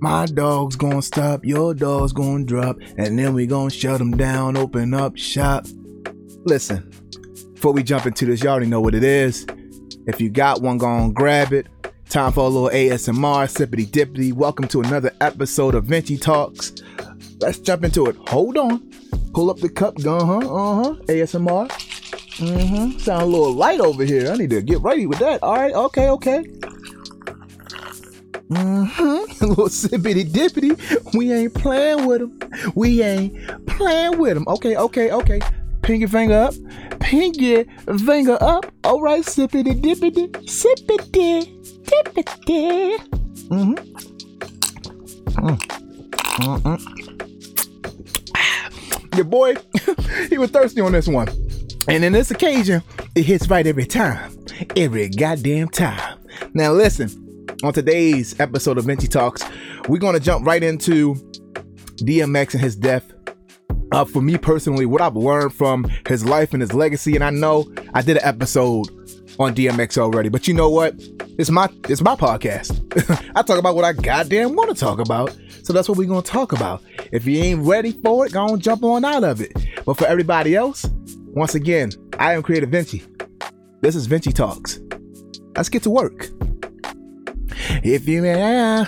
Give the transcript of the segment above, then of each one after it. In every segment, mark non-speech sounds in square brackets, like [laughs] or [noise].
My dog's gonna stop, your dog's gonna drop, and then we gonna shut them down, open up shop. Listen, before we jump into this, y'all already know what it is. If you got one, go on grab it. Time for a little ASMR, sippity dippity. Welcome to another episode of Vinci Talks. Let's jump into it. Hold on. Pull up the cup. Uh huh. Uh huh. ASMR. Mm-hmm. Sound a little light over here. I need to get ready with that. All right. Okay. Okay. Mm-hmm. [laughs] Little sippity dippity. We ain't playing with them. We ain't playing with them. Okay. Okay. Okay. Pinky finger up. Pinky finger up. All right. Sippity dippity. Sippity dippity. Mm-hmm. Mm. Hmm. Mm-mm. Hmm. Your boy, [laughs] he was thirsty on this one. And in this occasion, it hits right every time. Every goddamn time. Now, listen, on today's episode of Vinci Talks, we're going to jump right into DMX and his death. Uh, for me personally, what I've learned from his life and his legacy, and I know I did an episode on DMX already, but you know what? It's my it's my podcast. [laughs] I talk about what I goddamn want to talk about. So that's what we're gonna talk about. If you ain't ready for it, go on jump on out of it. But for everybody else, once again, I am Creative Vinci. This is Vinci Talks. Let's get to work. If you may,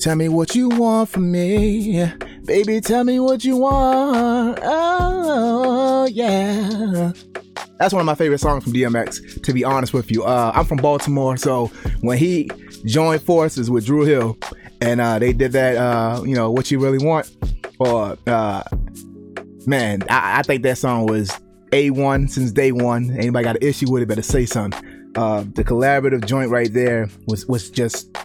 tell me what you want from me. Baby, tell me what you want. Oh, yeah. That's one of my favorite songs from DMX, to be honest with you. Uh, I'm from Baltimore, so when he joined forces with Dru Hill and uh, they did that, uh, you know, What You Really Want, or, uh, man, I, I think that song was A1 since day one. Anybody got an issue with it, better say something. Uh, the collaborative joint right there was was just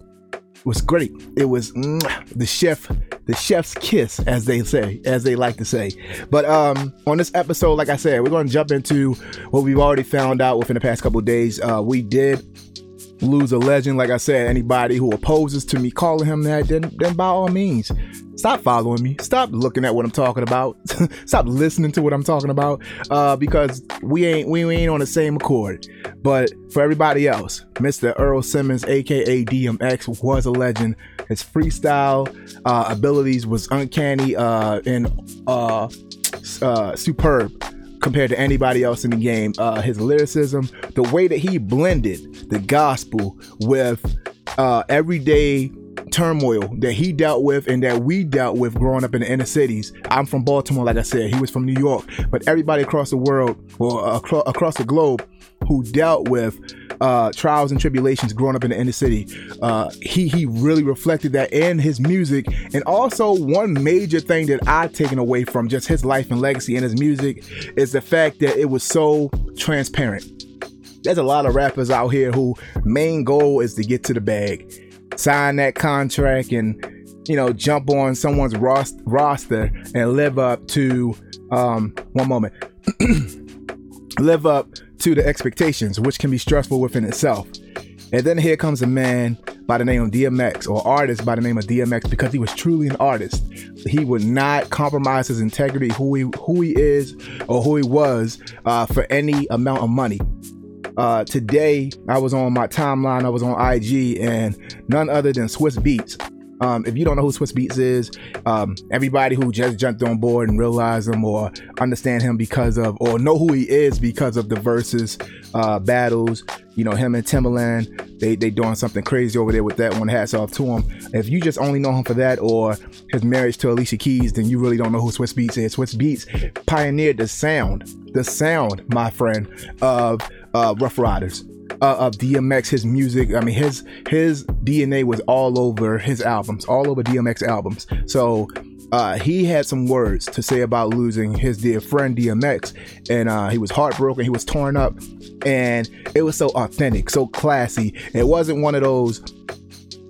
was great. It was the chef, the chef's kiss, as they say, as they like to say. But um, on this episode, like I said, we're going to jump into what we've already found out within the past couple days. Uh, we did lose a legend. Like I said, anybody who opposes to me calling him that, then, then by all means, stop following me. Stop looking at what I'm talking about. [laughs] stop listening to what I'm talking about. Uh, because we ain't we ain't on the same accord. But for everybody else, Mr. Earl Simmons, aka DMX, was a legend. His freestyle uh, abilities was uncanny uh, and uh, uh, superb compared to anybody else in the game. Uh, his lyricism, the way that he blended the gospel with uh, everyday turmoil that he dealt with and that we dealt with growing up in the inner cities. I'm from Baltimore, like I said, he was from New York, but everybody across the world or acro- across the globe who dealt with uh, trials and tribulations growing up in the inner city. Uh, he he really reflected that in his music, and also one major thing that I've taken away from just his life and legacy and his music is the fact that it was so transparent. There's a lot of rappers out here who main goal is to get to the bag, sign that contract, and you know jump on someone's roster and live up to um, one moment. [clears throat] live up to the expectations, which can be stressful within itself. And then here comes a man by the name of DMX, or artist by the name of DMX, because he was truly an artist. He would not compromise his integrity, who he who he is or who he was, uh, for any amount of money. Uh, today, I was on my timeline. I was on IG, and none other than Swizz Beatz um, if you don't know who Swizz Beatz is, um, everybody who just jumped on board and realized him or understand him because of, or know who he is because of the Verzuz uh, battles, you know, him and Timbaland, they they doing something crazy over there with that one. Hats off to him. If you just only know him for that or his marriage to Alicia Keys, then you really don't know who Swizz Beatz is. Swizz Beatz pioneered the sound, the sound, my friend, of uh, Ruff Ryders uh, of DMX, his music. I mean, his his DNA was all over his albums, all over DMX albums. So uh, he had some words to say about losing his dear friend DMX, and uh, he was heartbroken. He was torn up, and it was so authentic, so classy. It wasn't one of those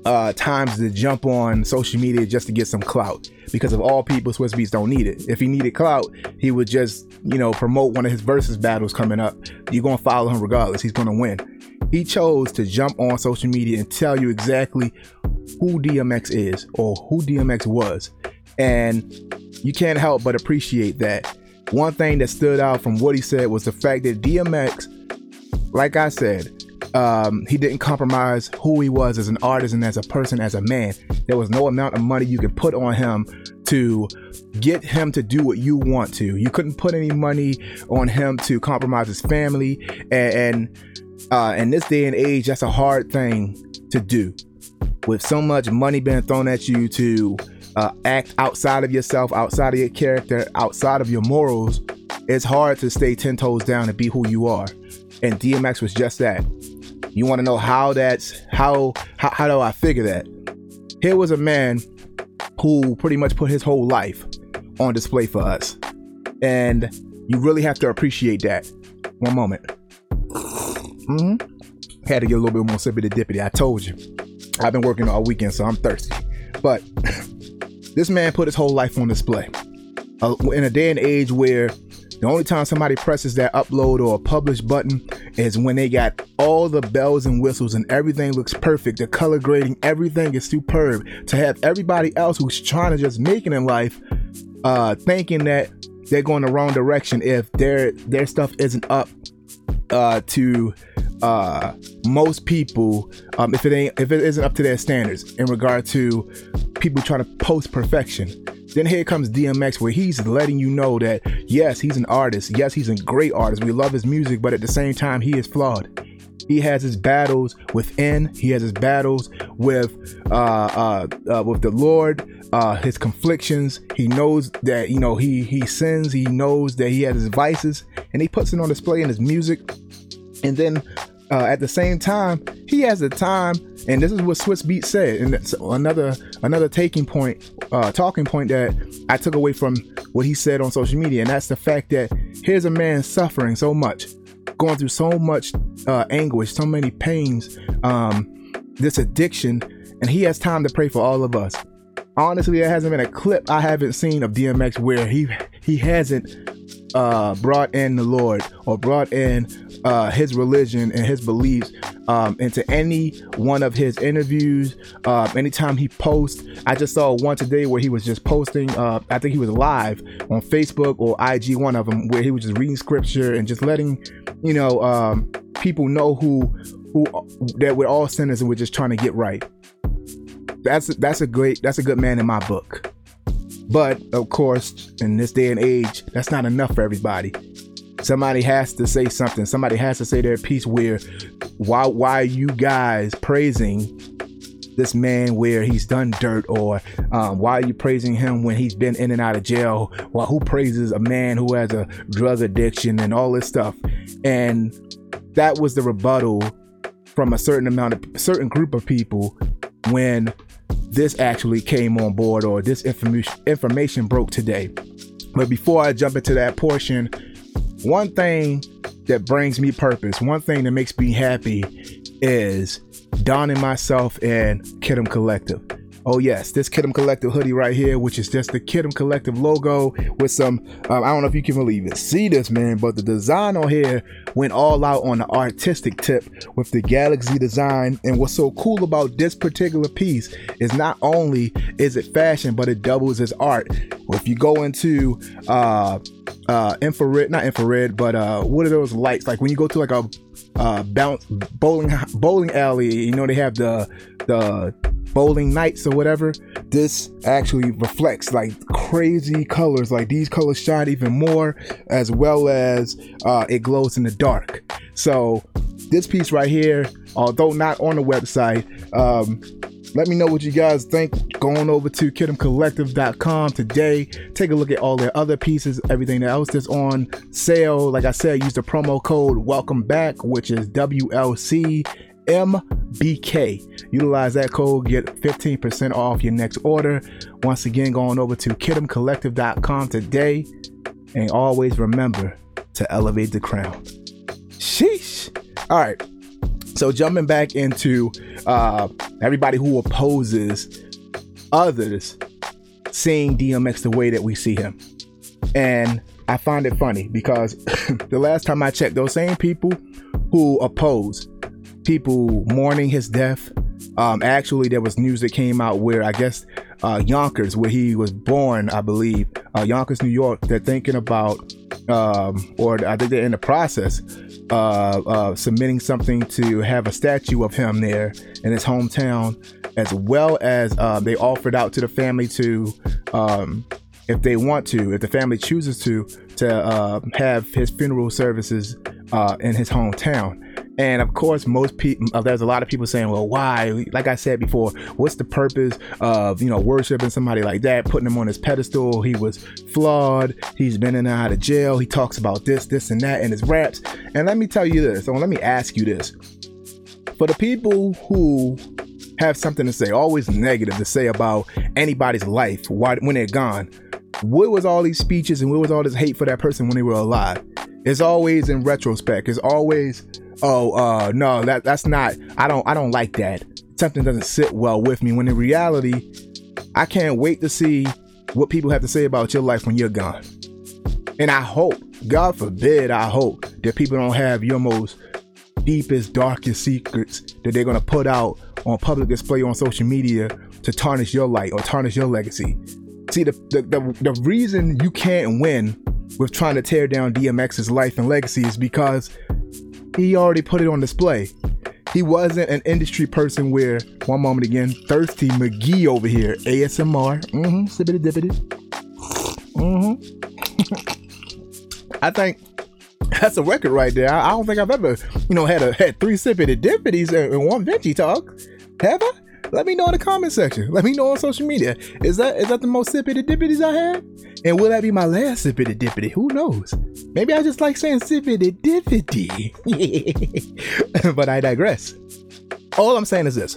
uh, times to jump on social media just to get some clout. Because of all people, Swizz Beatz don't need it. If he needed clout, he would just, you know, promote one of his Verzuz battles coming up. You're gonna follow him regardless. He's gonna win. He chose to jump on social media and tell you exactly who DMX is or who DMX was. And you can't help but appreciate that. One thing that stood out from what he said was the fact that DMX, like I said, um, he didn't compromise who he was as an artist and as a person, as a man. There was no amount of money you could put on him to get him to do what you want to. You couldn't put any money on him to compromise his family. And, and uh, in this day and age, that's a hard thing to do. With so much money being thrown at you to uh, act outside of yourself, outside of your character, outside of your morals, it's hard to stay 10 toes down and be who you are. And DMX was just that. You want to know how that's how, how how do I figure that? Here was a man who pretty much put his whole life on display for us. And you really have to appreciate that. One moment. Mm-hmm. Had to get a little bit more sippity dippity. I told you. I've been working all weekend, so I'm thirsty. But [laughs] this man put his whole life on display. Uh, in a day and age where the only time somebody presses that upload or publish button is when they got all the bells and whistles and everything looks perfect. The color grading, everything is superb. To have everybody else who's trying to just make it in life, uh, thinking that they're going the wrong direction if their their stuff isn't up uh, to uh, most people um, if it ain't if it isn't up to their standards in regard to people trying to post perfection. Then here comes DMX, where he's letting you know that yes, he's an artist. Yes, he's a great artist. We love his music, but at the same time, he is flawed. He has his battles within. He has his battles with uh, uh, uh, with the Lord. Uh, his conflictions. He knows that you know he he sins. He knows that he has his vices, and he puts it on display in his music. And then uh, at the same time, he has the time, and this is what Swizz Beat said, and that's another another taking point, uh, talking point that I took away from what he said on social media, and that's the fact that here's a man suffering so much, going through so much uh, anguish, so many pains, um, this addiction, and he has time to pray for all of us. Honestly, there hasn't been a clip I haven't seen of DMX where he he hasn't uh, brought in the Lord or brought in uh, his religion and his beliefs um, into any one of his interviews. Uh, anytime he posts, I just saw one today where he was just posting. Uh, I think he was live on Facebook or IG, one of them, where he was just reading scripture and just letting you know um, people know who who that we're all sinners and we're just trying to get right. That's that's a great that's a good man in my book. But of course, in this day and age, that's not enough for everybody. Somebody has to say something. Somebody has to say their piece. Where why why are you guys praising this man where he's done dirt, or um, why are you praising him when he's been in and out of jail? Well, who praises a man who has a drug addiction and all this stuff? And that was the rebuttal from a certain amount of certain group of people when this actually came on board or this information information broke today. But before I jump into that portion, one thing that brings me purpose, one thing that makes me happy is donning myself in Kid'em Collective. Oh yes, this Kid'em Collective hoodie right here, which is just the Kid'em Collective logo with some, um, I don't know if you can really even see this man, but the design on here went all out on the artistic tip with the galaxy design. And what's so cool about this particular piece is not only is it fashion, but it doubles as art. If you go into uh, uh, infrared, not infrared, but uh, what are those lights? Like when you go to like a uh, bounce bowling bowling alley, you know they have the the bowling nights or whatever, this actually reflects like crazy colors. Like these colors shine even more, as well as uh, it glows in the dark. So this piece right here, although not on the website, um, let me know what you guys think. Going over to kidemcollective.com today. Take a look at all their other pieces, everything else that's on sale. Like I said, use the promo code welcome back, which is WLC MBK. Utilize that code, get 15% off your next order. Once again, going over to kidemcollective.com today. And always remember to elevate the crown. Sheesh. All right. So jumping back into uh, everybody who opposes others seeing DMX the way that we see him. And I find it funny because [laughs] the last time I checked, those same people who oppose people mourning his death. Um, actually, there was news that came out where I guess uh, Yonkers, where he was born, I believe, uh, Yonkers, New York, they're thinking about um, or I think they're in the process uh, uh, submitting something to have a statue of him there in his hometown, as well as uh, they offered out to the family to, um, if they want to, if the family chooses to, to uh, have his funeral services uh, in his hometown. And of course, most people, uh, there's a lot of people saying, well, why? Like I said before, what's the purpose of, you know, worshiping somebody like that, putting him on his pedestal? He was flawed. He's been in and out of jail. He talks about this, this, and that in his raps. And let me tell you this, or let me ask you this. For the people who have something to say, always negative to say about anybody's life why, when they're gone, what was all these speeches and what was all this hate for that person when they were alive? It's always in retrospect. It's always oh uh no that that's not I don't I don't like that. Something doesn't sit well with me when in reality I can't wait to see what people have to say about your life when you're gone. And I hope, God forbid, I hope that people don't have your most deepest, darkest secrets that they're gonna put out on public display on social media to tarnish your light or tarnish your legacy. See, the, the, the, the reason you can't win with trying to tear down DMX's life and legacy is because he already put it on display. He wasn't an industry person where, one moment again, Thirsty McGee over here, ASMR, mm-hmm, sippity dippity. Mm-hmm. [laughs] I think that's a record right there. I, I, don't think I've ever, you know, had a had three sippity dippities in, one Vinci talk. Have I? Let me know in the comment section. Let me know on social media. Is that is that the most sippity dippities I had? And will that be my last sippity dippity? Who knows? Maybe I just like saying sippity dippity. [laughs] but I digress. All I'm saying is this.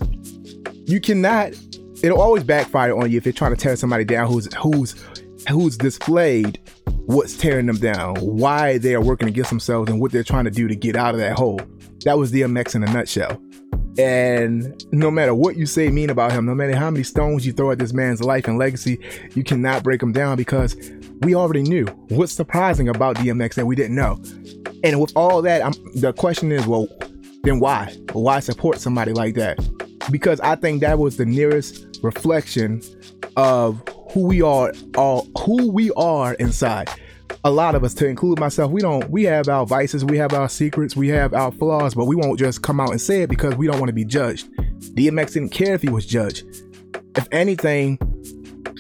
You cannot it'll always backfire on you if you're trying to tear somebody down who's who's who's displayed what's tearing them down, why they are working against themselves, and what they're trying to do to get out of that hole. That was DMX in a nutshell. And no matter what you say mean about him, no matter how many stones you throw at this man's life and legacy, you cannot break him down because we already knew. What's surprising about DMX that we didn't know? And with all that, I'm, the question is, well, then why? Why support somebody like that? Because I think that was the nearest reflection of who we are, all who we are inside a lot of us, to include myself, we don't, we have our vices, we have our secrets, we have our flaws, but we won't just come out and say it because we don't want to be judged. DMX didn't care if he was judged. If anything,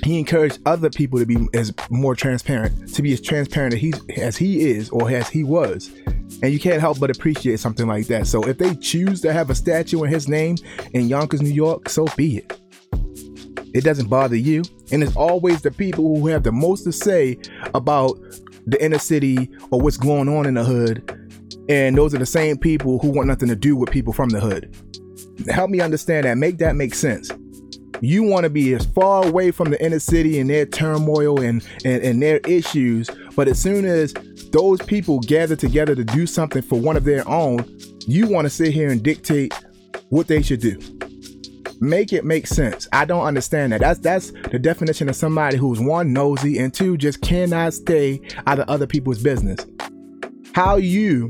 he encouraged other people to be as more transparent, to be as transparent as he, as he is or as he was. And you can't help but appreciate something like that. So if they choose to have a statue in his name in Yonkers, New York, so be it. It doesn't bother you. And it's always the people who have the most to say about the inner city or what's going on in the hood. And those are the same people who want nothing to do with people from the hood. Help me understand that. Make that make sense. You want to be as far away from the inner city and their turmoil and, and, and their issues. But as soon as those people gather together to do something for one of their own, you want to sit here and dictate what they should do make it make sense. I don't understand that. That's that's the definition of somebody who's one nosy and two just cannot stay out of other people's business. How you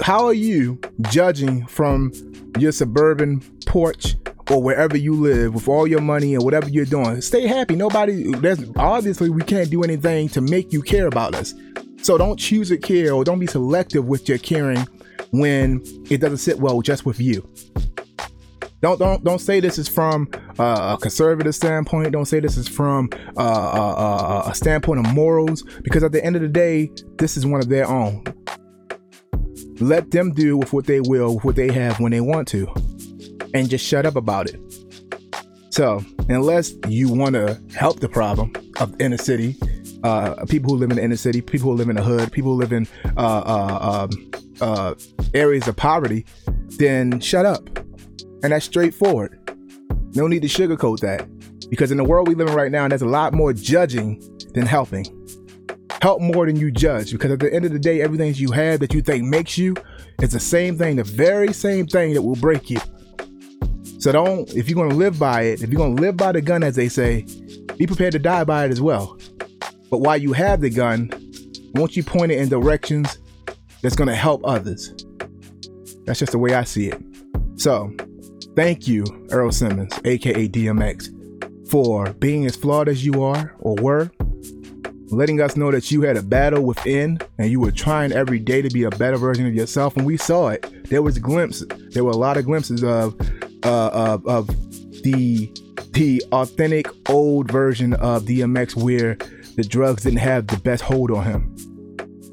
how are you judging from your suburban porch or wherever you live with all your money and whatever you're doing? Stay happy. Nobody there's obviously we can't do anything to make you care about us. So don't choose to care or don't be selective with your caring when it doesn't sit well just with you. Don't don't don't say this is from uh, a conservative standpoint. Don't say this is from uh, uh, uh, a standpoint of morals, because at the end of the day, this is one of their own. Let them do with what they will, with what they have when they want to, and just shut up about it. So, unless you want to help the problem of inner city, uh, people who live in the inner city, people who live in the hood, people who live in uh, um, areas of poverty, then shut up and that's straightforward. No need to sugarcoat that. Because in the world we live in right now, there's a lot more judging than helping. Help more than you judge. Because at the end of the day, everything you have that you think makes you is the same thing, the very same thing that will break you. So don't, if you're to live by it, if you're to live by the gun, as they say, be prepared to die by it as well. But while you have the gun, won't you point it in directions that's to help others? That's just the way I see it. So, Thank you, Earl Simmons, aka DMX, for being as flawed as you are or were, letting us know that you had a battle within and you were trying every day to be a better version of yourself. And we saw it. There was glimpses. There were a lot of glimpses of uh, of, of the the authentic old version of DMX where the drugs didn't have the best hold on him.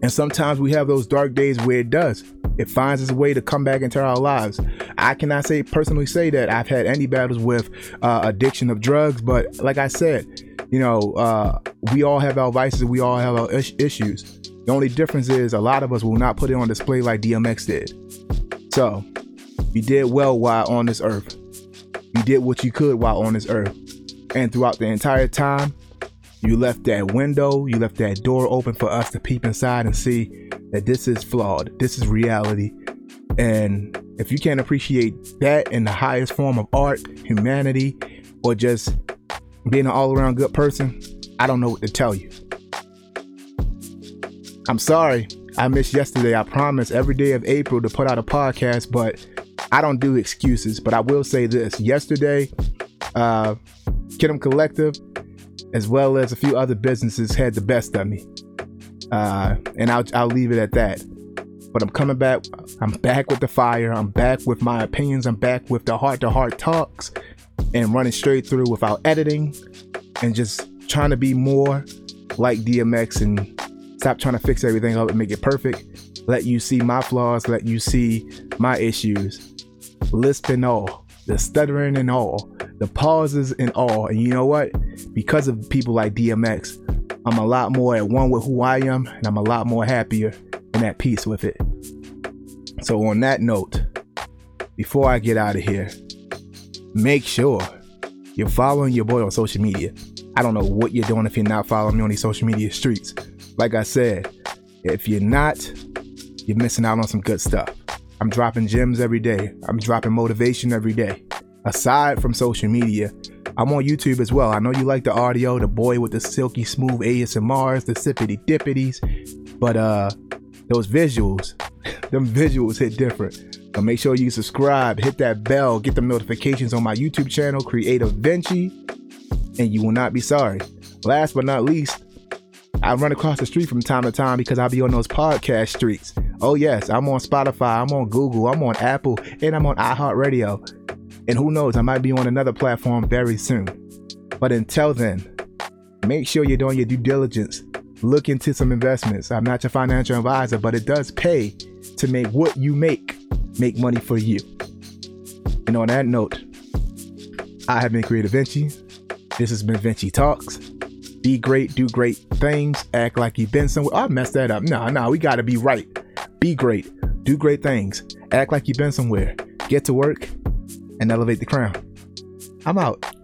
And sometimes we have those dark days where it does. It finds its way to come back into our lives. I cannot say personally say that I've had any battles with uh, addiction of drugs, but like I said, you know, uh, we all have our vices, we all have our is- issues. The only difference is a lot of us will not put it on display like DMX did. So, you did well while on this earth. You did what you could while on this earth. And throughout the entire time, you left that window, you left that door open for us to peep inside and see that this is flawed. This is reality. And if you can't appreciate that in the highest form of art, humanity, or just being an all around good person, I don't know what to tell you. I'm sorry. I missed yesterday. I promised every day of April to put out a podcast, but I don't do excuses. But I will say this yesterday, uh, Kidum Collective, as well as a few other businesses, had the best of me. Uh, and I'll, I'll leave it at that. But I'm coming back. I'm back with the fire. I'm back with my opinions. I'm back with the heart to heart talks and running straight through without editing and just trying to be more like DMX and stop trying to fix everything up and make it perfect. Let you see my flaws, let you see my issues, lisp and all, the stuttering and all, the pauses and all. And you know what? Because of people like DMX, I'm a lot more at one with who I am and I'm a lot more happier and at peace with it. So, on that note, before I get out of here, make sure you're following your boy on social media. I don't know what you're doing if you're not following me on these social media streets. Like I said, if you're not, you're missing out on some good stuff. I'm dropping gems every day. I'm dropping motivation every day. Aside from social media, I'm on YouTube as well. I know you like the audio, the boy with the silky smooth ASMRs, the sippity dippities, but uh those visuals, [laughs] them visuals hit different. So make sure you subscribe, hit that bell, get the notifications on my YouTube channel, Creative Vinci, and you will not be sorry. Last but not least, I run across the street from time to time because I'll be on those podcast streets. Oh, yes, I'm on Spotify, I'm on Google, I'm on Apple, and I'm on iHeartRadio. And who knows, I might be on another platform very soon. But until then, make sure you're doing your due diligence. Look into some investments. I'm not your financial advisor, but it does pay to make what you make make money for you. And on that note, I have been Creative Vinci. This has been Vinci Talks. Be great, do great things, act like you've been somewhere. Oh, I messed that up. No, no, we gotta be right. Be great, do great things, act like you've been somewhere, get to work, and elevate the crown. I'm out.